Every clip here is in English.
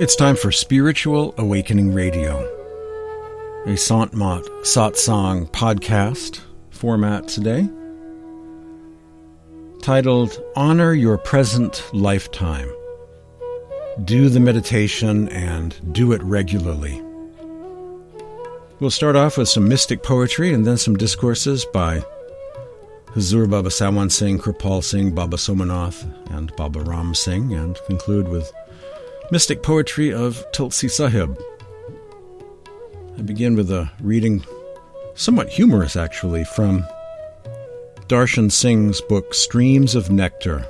It's time for Spiritual Awakening Radio, a Sant Santmat Satsang podcast format today, titled Honor Your Present Lifetime. Do the meditation and do it regularly. We'll start off with some mystic poetry and then some discourses by Hazur Baba Sawan Singh, Kirpal Singh, Baba Somanath, and Baba Ram Singh, and conclude with mystic poetry of Tulsi Sahib. I begin with a reading, somewhat humorous actually, from Darshan Singh's book Streams of Nectar,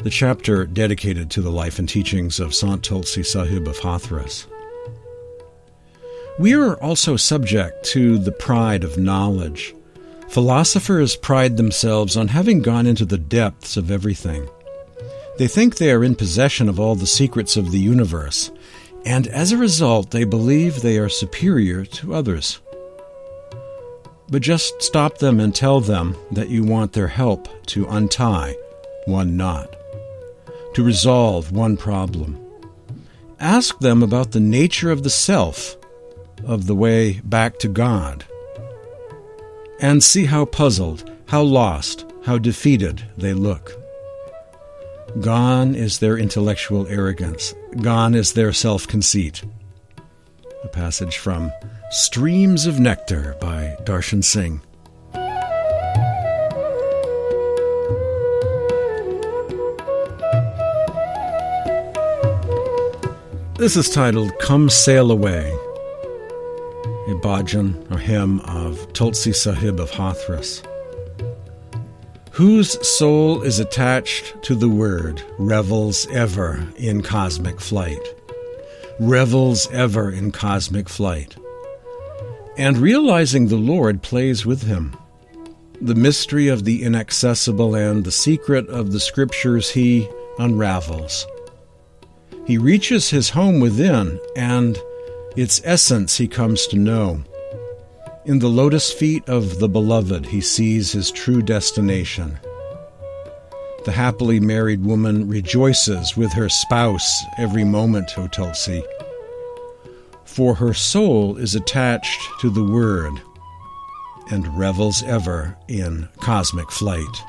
the chapter dedicated to the life and teachings of Sant Tulsi Sahib of Hathras. We are also subject to the pride of knowledge. Philosophers pride themselves on having gone into the depths of everything. They think they are in possession of all the secrets of the universe, and as a result, they believe they are superior to others. But just stop them and tell them that you want their help to untie one knot, to resolve one problem. Ask them about the nature of the self, of the way back to God, and see how puzzled, how lost, how defeated they look. Gone is their intellectual arrogance. Gone is their self conceit. A passage from Streams of Nectar by Darshan Singh. This is titled Come Sail Away, a bhajan or hymn of Tulsi Sahib of Hathras whose soul is attached to the Word, revels ever in cosmic flight. Revels ever in cosmic flight. And realizing the Lord plays with him. The mystery of the inaccessible and the secret of the Scriptures he unravels. He reaches his home within, and its essence he comes to know. In the lotus feet of the beloved, he sees his true destination. The happily married woman rejoices with her spouse every moment, O Tulsi, for her soul is attached to the Word and revels ever in cosmic flight.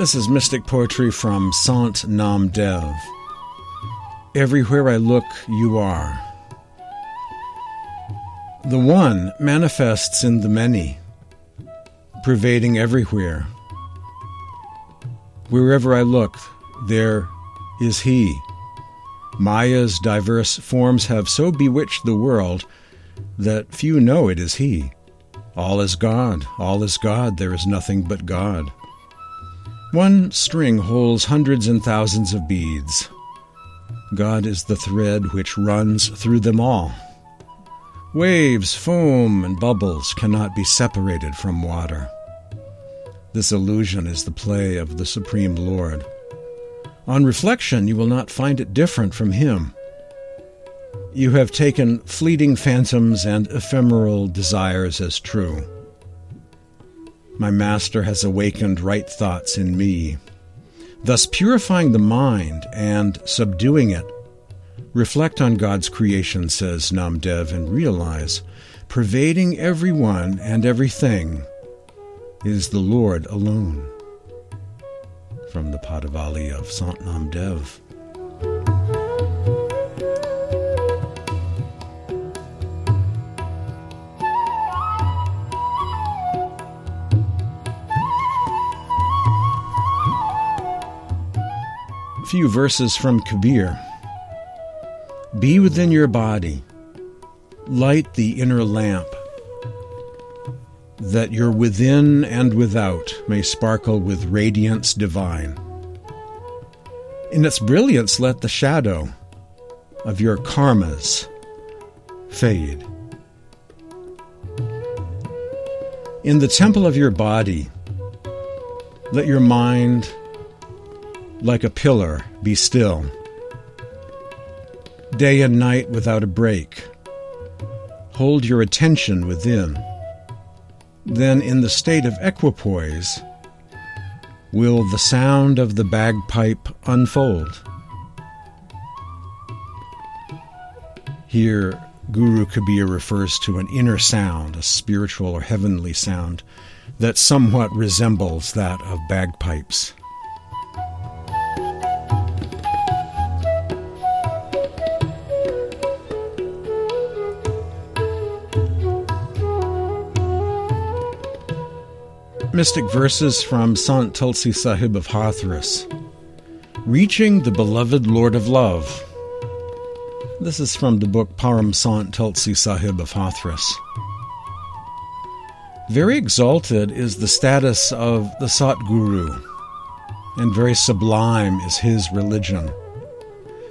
This is mystic poetry from Sant Namdev. Everywhere I look, you are. The One manifests in the many, pervading everywhere. Wherever I look, there is He. Maya's diverse forms have so bewitched the world that few know it is He. All is God, all is God, there is nothing but God. One string holds hundreds and thousands of beads. God is the thread which runs through them all. Waves, foam, and bubbles cannot be separated from water. This illusion is the play of the Supreme Lord. On reflection, you will not find it different from Him. You have taken fleeting phantoms and ephemeral desires as true. My Master has awakened right thoughts in me, thus purifying the mind and subduing it. Reflect on God's creation, says Namdev, and realize, pervading everyone and everything, is the Lord alone. From the Padavali of Sant Namdev. Few verses from Kabir. Be within your body, light the inner lamp, that your within and without may sparkle with radiance divine. In its brilliance, let the shadow of your karmas fade. In the temple of your body, let your mind like a pillar, be still. Day and night without a break. Hold your attention within. then in the state of equipoise will the sound of the bagpipe unfold. Here, Guru Kabir refers to an inner sound, a spiritual or heavenly sound, that somewhat resembles that of bagpipes. Mystic verses from Sant Tulsi Sahib of Hathras. Reaching the Beloved Lord of Love. This is from the book Param Sant Tulsi Sahib of Hathras. Very exalted is the status of the Satguru, and very sublime is his religion.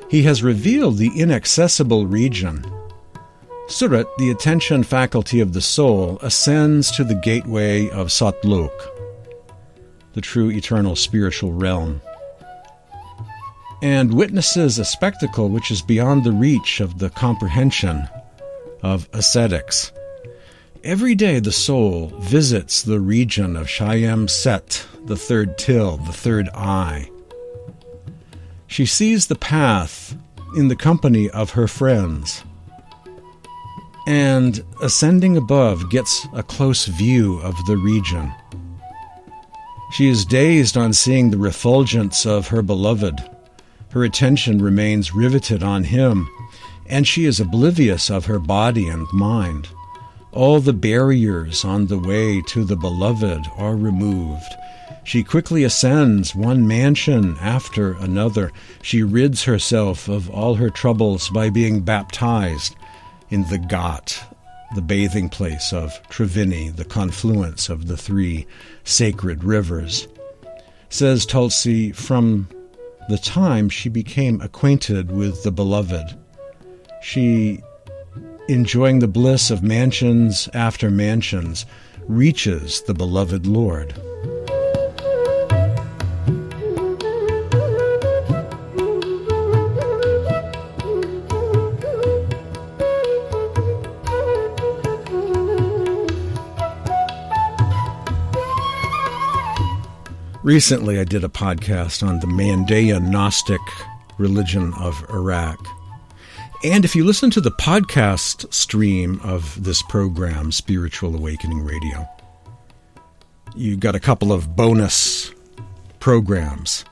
He has revealed the inaccessible region Surat, the attention faculty of the soul, ascends to the gateway of Satlok, the true eternal spiritual realm, and witnesses a spectacle which is beyond the reach of the comprehension of ascetics. Every day the soul visits the region of Shyam Set, the third til, the third eye. She sees the path in the company of her friends and ascending above gets a close view of the region. She is dazed on seeing the refulgence of her beloved. Her attention remains riveted on him, and she is oblivious of her body and mind. All the barriers on the way to the beloved are removed. She quickly ascends one mansion after another. She rids herself of all her troubles by being baptized in the Ghat, the bathing place of Triveni, the confluence of the three sacred rivers. Says Tulsi, from the time she became acquainted with the Beloved, she, enjoying the bliss of mansions after mansions, reaches the Beloved Lord. Recently, I did a podcast on the Mandaean Gnostic religion of Iraq. And if you listen to the podcast stream of this program, Spiritual Awakening Radio, you got a couple of bonus programs,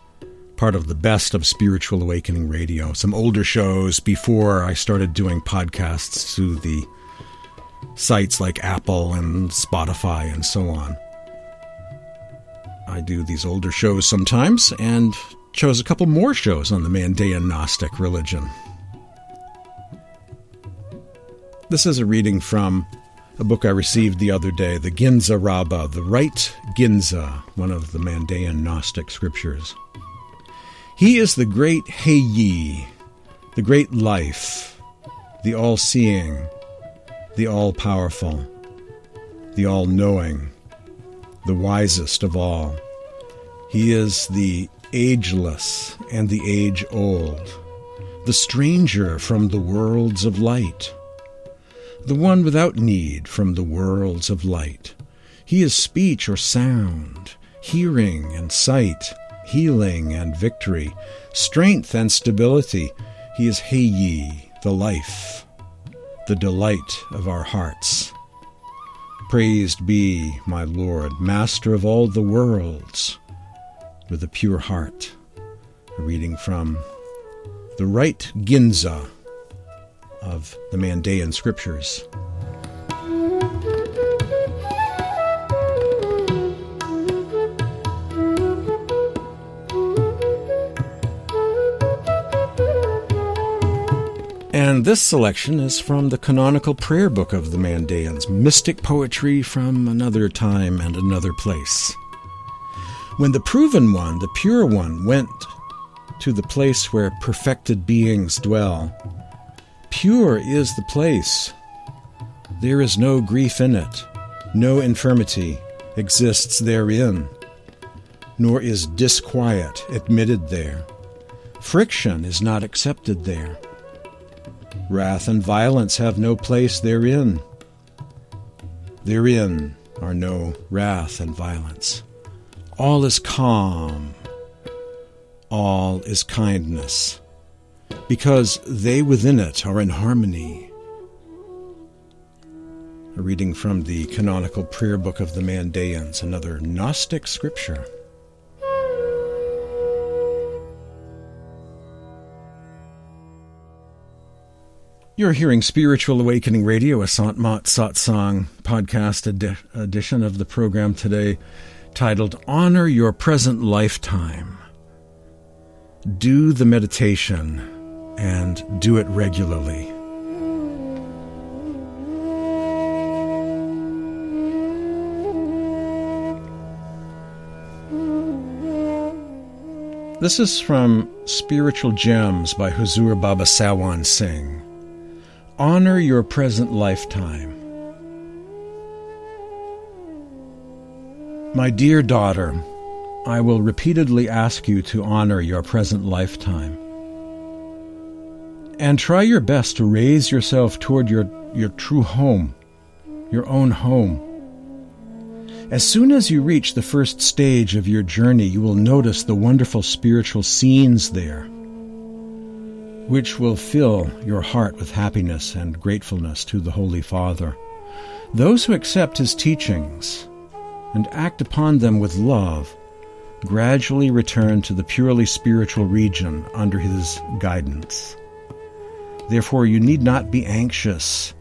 part of the best of Spiritual Awakening Radio, some older shows before I started doing podcasts to the sites like Apple and Spotify and so on. I do these older shows sometimes and chose a couple more shows on the Mandaean Gnostic religion. This is a reading from a book I received the other day, the Ginza Rabba, the Right Ginza, one of the Mandaean Gnostic scriptures. He is the great Hayyi, the great life, the all seeing, the all powerful, the all knowing the wisest of all. He is the ageless and the age old, the stranger from the worlds of light, the one without need from the worlds of light. He is speech or sound, hearing and sight, healing and victory, strength and stability. He is Hayyi, the life, the delight of our hearts. Praised be my Lord, Master of all the worlds, with a pure heart. A reading from the Right Ginza of the Mandaean Scriptures. And this selection is from the canonical prayer book of the Mandaeans, mystic poetry from another time and another place. When the proven one, the pure one, went to the place where perfected beings dwell, pure is the place. There is no grief in it, no infirmity exists therein, nor is disquiet admitted there. Friction is not accepted there Wrath and violence have no place therein. Therein are no wrath and violence. All is calm. All is kindness, because they within it are in harmony. A reading from the canonical prayer book of the Mandaeans, another Gnostic scripture. You're hearing Spiritual Awakening Radio, a Sant Mat Satsang podcast edi- edition of the program today titled Honor Your Present Lifetime. Do the meditation and do it regularly. This is from Spiritual Gems by Hazur Baba Sawan Singh. Honor your present lifetime. My dear daughter, I will repeatedly ask you to honor your present lifetime. And try your best to raise yourself toward your, your true home, your own home. As soon as you reach the first stage of your journey, you will notice the wonderful spiritual scenes there which will fill your heart with happiness and gratefulness to the Holy Father. Those who accept his teachings and act upon them with love gradually return to the purely spiritual region under his guidance. Therefore, you need not be anxious.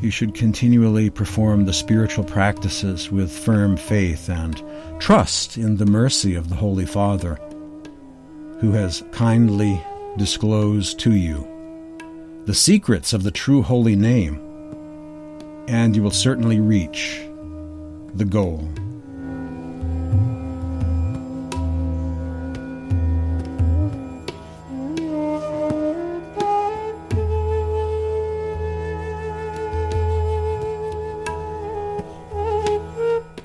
You should continually perform the spiritual practices with firm faith and trust in the mercy of the Holy Father, who has kindly disclosed to you the secrets of the true holy name, and you will certainly reach the goal.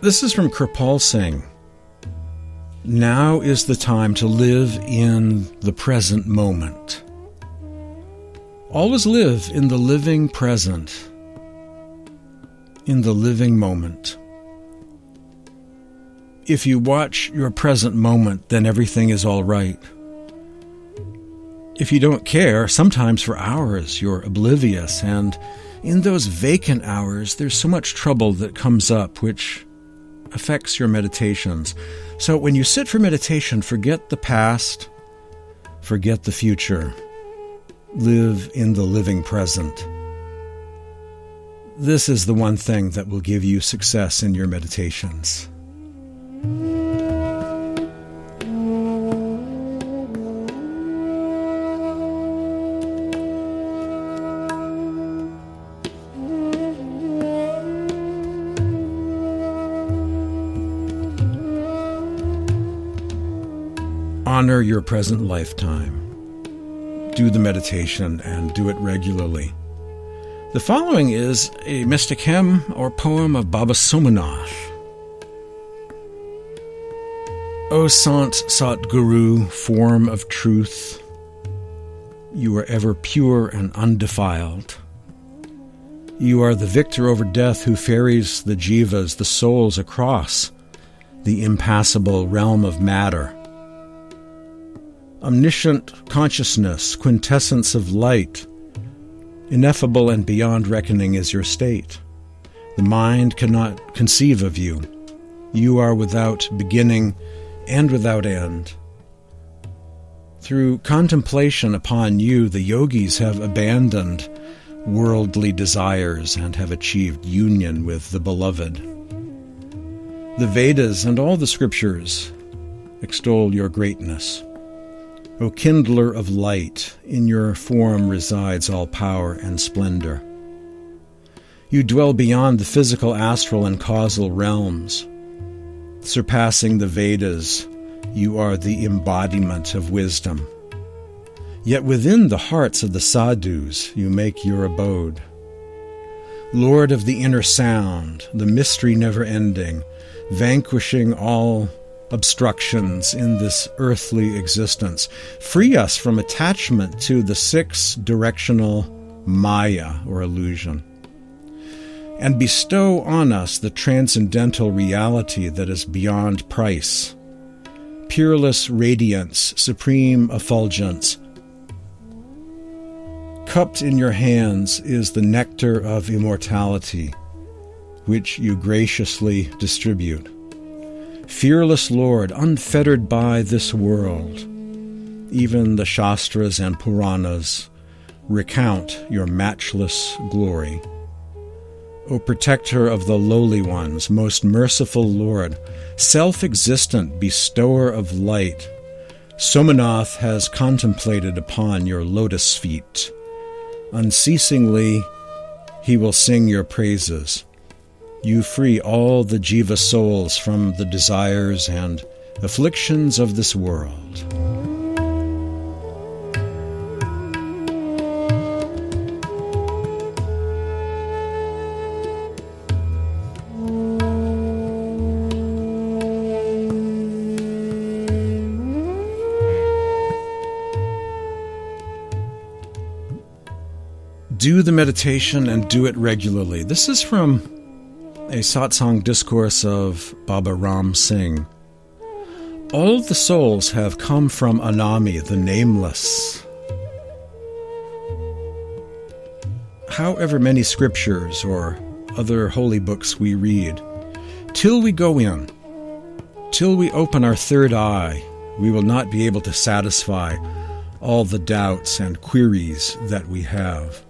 This is from Kirpal Singh. Now is the time to live in the present moment. Always live in the living present, in the living moment. If you watch your present moment, then everything is all right. If you don't care, sometimes for hours you're oblivious, and in those vacant hours there's so much trouble that comes up which affects your meditations. So when you sit for meditation, forget the past, forget the future. Live in the living present. This is the one thing that will give you success in your meditations. Honor your present lifetime. Do the meditation and do it regularly. The following is a mystic hymn or poem of Baba Somanath. O Sant Sat Guru, form of truth, you are ever pure and undefiled. You are the victor over death who ferries the jivas, the souls, across the impassable realm of matter omniscient consciousness, quintessence of light. Ineffable and beyond reckoning is your state. The mind cannot conceive of you. You are without beginning and without end. Through contemplation upon you, the yogis have abandoned worldly desires and have achieved union with the Beloved. The Vedas and all the scriptures extol your greatness. O kindler of light, in your form resides all power and splendor. You dwell beyond the physical, astral, and causal realms. Surpassing the Vedas, you are the embodiment of wisdom. Yet within the hearts of the sadhus you make your abode. Lord of the inner sound, the mystery never ending, vanquishing all obstructions in this earthly existence. Free us from attachment to the six directional Maya or illusion. And bestow on us the transcendental reality that is beyond price. Peerless radiance, supreme effulgence. Cupped in your hands is the nectar of immortality, which you graciously distribute. Fearless Lord, unfettered by this world, even the Shastras and Puranas recount your matchless glory. O protector of the lowly ones, most merciful Lord, self existent bestower of light, Somanath has contemplated upon your lotus feet. Unceasingly, he will sing your praises. You free all the jiva souls from the desires and afflictions of this world. The meditation and do it regularly. This is from a satsang discourse of Baba Ram Singh. All the souls have come from Anami, the nameless. However many scriptures or other holy books we read, till we go in, till we open our third eye, we will not be able to satisfy all the doubts and queries that we have.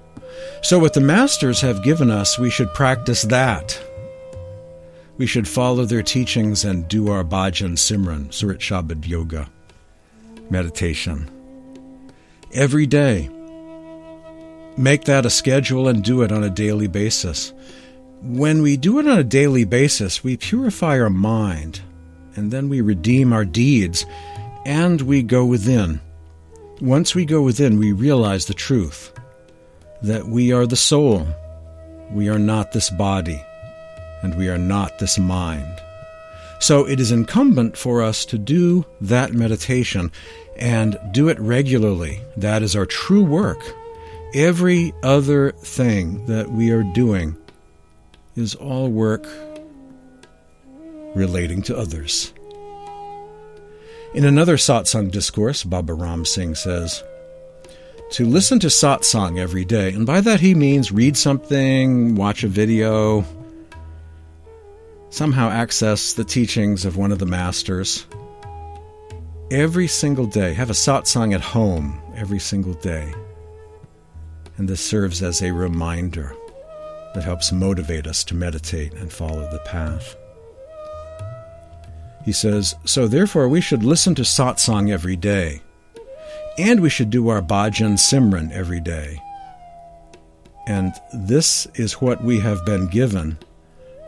So, what the masters have given us, we should practice that. We should follow their teachings and do our bhajan simran, Surat Shabad yoga, meditation. Every day. Make that a schedule and do it on a daily basis. When we do it on a daily basis, we purify our mind, and then we redeem our deeds, and we go within. Once we go within, we realize the truth that we are the soul. We are not this body, and we are not this mind. So it is incumbent for us to do that meditation and do it regularly. That is our true work. Every other thing that we are doing is all work relating to others. In another satsang discourse, Baba Ram Singh says, to listen to satsang every day. And by that he means read something, watch a video, somehow access the teachings of one of the masters. Every single day. Have a satsang at home every single day. And this serves as a reminder that helps motivate us to meditate and follow the path. He says, So therefore we should listen to satsang every day and we should do our bhajan simran every day. And this is what we have been given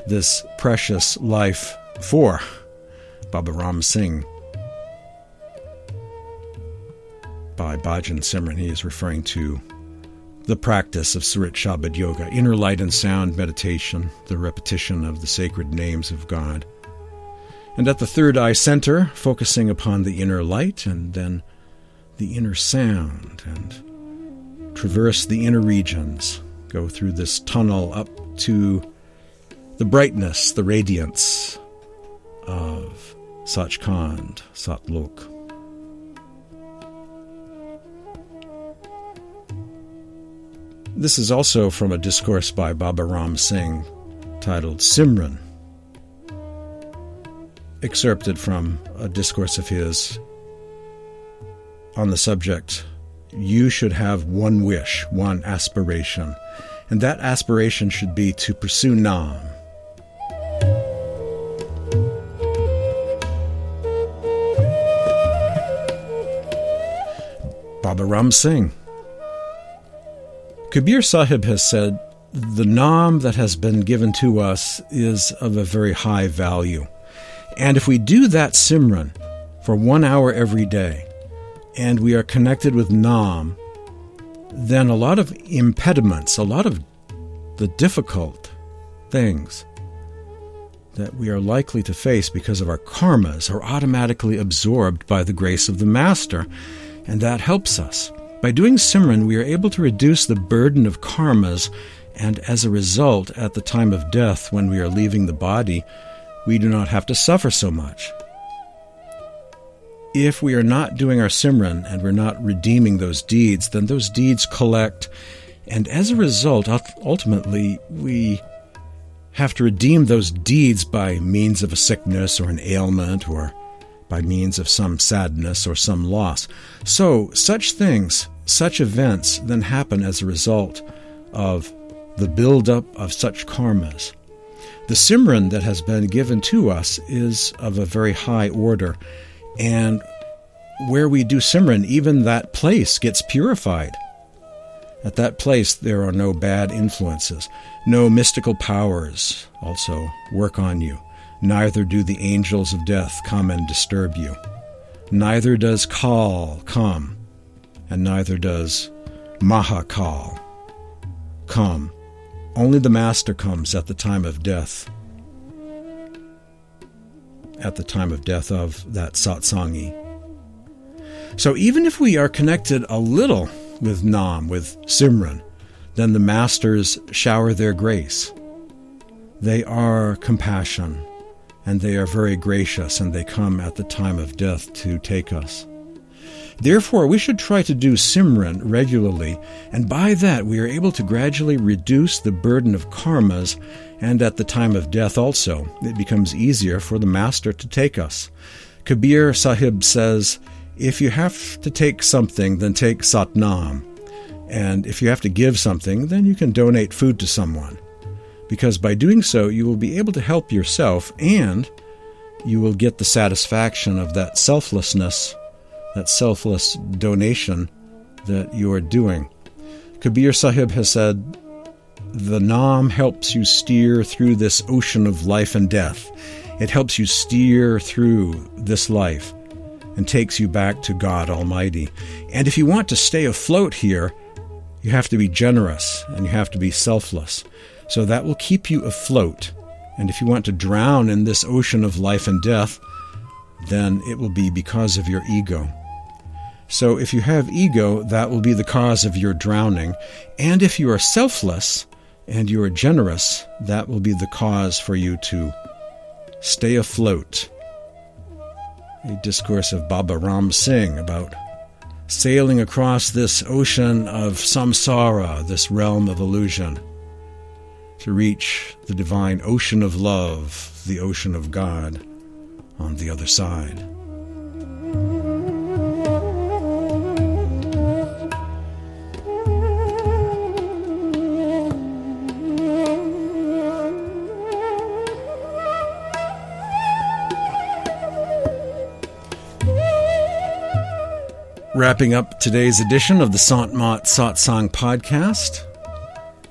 this precious life for. Baba Ram Singh. By Bhajan Simran, he is referring to the practice of Surat Shabad Yoga, inner light and sound meditation, the repetition of the sacred names of God. And at the third eye center, focusing upon the inner light and then the inner sound and traverse the inner regions, go through this tunnel up to the brightness, the radiance of Sachkhand, Satlok. This is also from a discourse by Baba Ram Singh titled Simran, excerpted from a discourse of his on the subject, you should have one wish, one aspiration, and that aspiration should be to pursue Nam. Baba Ram Singh. Kabir Sahib has said, The Nam that has been given to us is of a very high value. And if we do that Simran for one hour every day, and we are connected with Nam, then a lot of impediments, a lot of the difficult things that we are likely to face because of our karmas are automatically absorbed by the grace of the Master, and that helps us. By doing Simran, we are able to reduce the burden of karmas And as a result, at the time of death, when we are leaving the body, we do not have to suffer so much. If we are not doing our Simran and we're not redeeming those deeds, then those deeds collect, and as a result, ultimately, we have to redeem those deeds by means of a sickness or an ailment or by means of some sadness or some loss. So, such things, such events, then happen as a result of the buildup of such karmas. The Simran that has been given to us is of a very high order, and where we do Simran, even that place gets purified. At that place, there are no bad influences, no mystical powers also work on you. Neither do the angels of death come and disturb you. Neither does Kal come, and neither does Mahakal come. Only the Master comes at the time of death. At the time of death of that satsangi. So even if we are connected a little with Nam, with Simran, then the Masters shower their grace. They are compassion, and they are very gracious, and they come at the time of death to take us. Therefore, we should try to do Simran regularly, and by that we are able to gradually reduce the burden of karmas, and at the time of death also, it becomes easier for the Master to take us. Kabir Sahib says, If you have to take something, then take Satnam. And if you have to give something, then you can donate food to someone. Because by doing so, you will be able to help yourself and you will get the satisfaction of that selflessness that selfless donation that you are doing. Kabir Sahib has said, The Nam helps you steer through this ocean of life and death. It helps you steer through this life and takes you back to God Almighty. And if you want to stay afloat here, you have to be generous and you have to be selfless. So that will keep you afloat. And if you want to drown in this ocean of life and death, then it will be because of your ego. So if you have ego, that will be the cause of your drowning. And if you are selfless and you are generous, that will be the cause for you to stay afloat. A discourse of Baba Ram Singh about sailing across this ocean of samsara, this realm of illusion, to reach the divine ocean of love, the ocean of God on the other side. Wrapping up today's edition of the Sant Mat Satsang podcast,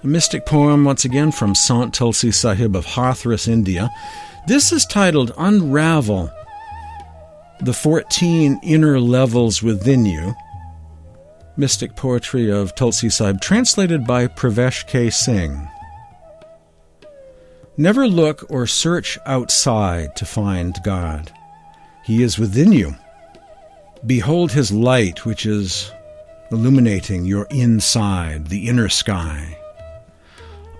a mystic poem once again from Sant Tulsi Sahib of Hathras, India. This is titled Unravel the 14 Inner Levels Within You. Mystic poetry of Tulsi Sahib, translated by Pravesh K. Singh. Never look or search outside to find God. He is within you Behold his light, which is illuminating your inside, the inner sky.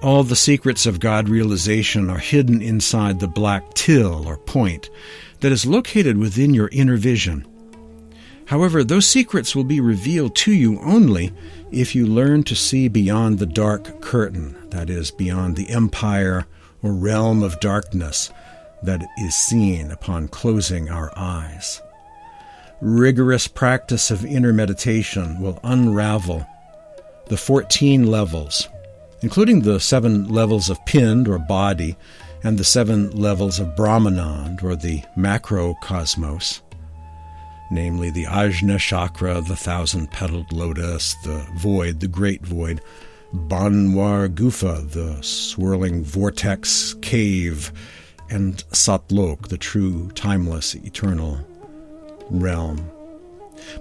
All the secrets of God realization are hidden inside the black til or point that is located within your inner vision. However, those secrets will be revealed to you only if you learn to see beyond the dark curtain, that is, beyond the empire or realm of darkness that is seen upon closing our eyes rigorous practice of inner meditation will unravel the 14 levels, including the seven levels of pind or body and the seven levels of Brahmanand or the macrocosmos, namely the Ajna chakra, the thousand petaled lotus, the void, the great void, Bhanwar Gufa, the swirling vortex cave, and Satlok, the true, timeless, eternal realm.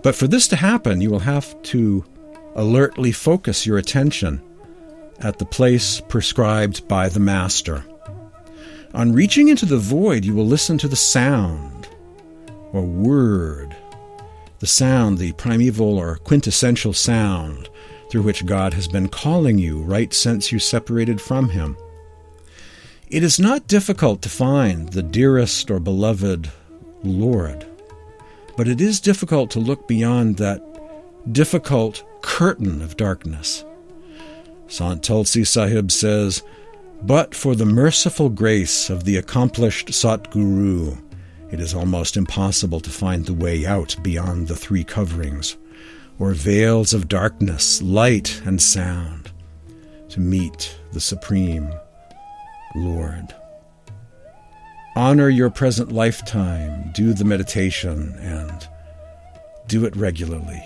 But for this to happen, you will have to alertly focus your attention at the place prescribed by the Master. On reaching into the void, you will listen to the sound or word, the sound, the primeval or quintessential sound through which God has been calling you right since you separated from Him. It is not difficult to find the dearest or beloved Lord, but it is difficult to look beyond that difficult curtain of darkness. Sant Tulsi Sahib says, But for the merciful grace of the accomplished Satguru, it is almost impossible to find the way out beyond the three coverings, or veils of darkness, light, and sound, to meet the Supreme Lord. Honor your present lifetime, do the meditation, and do it regularly.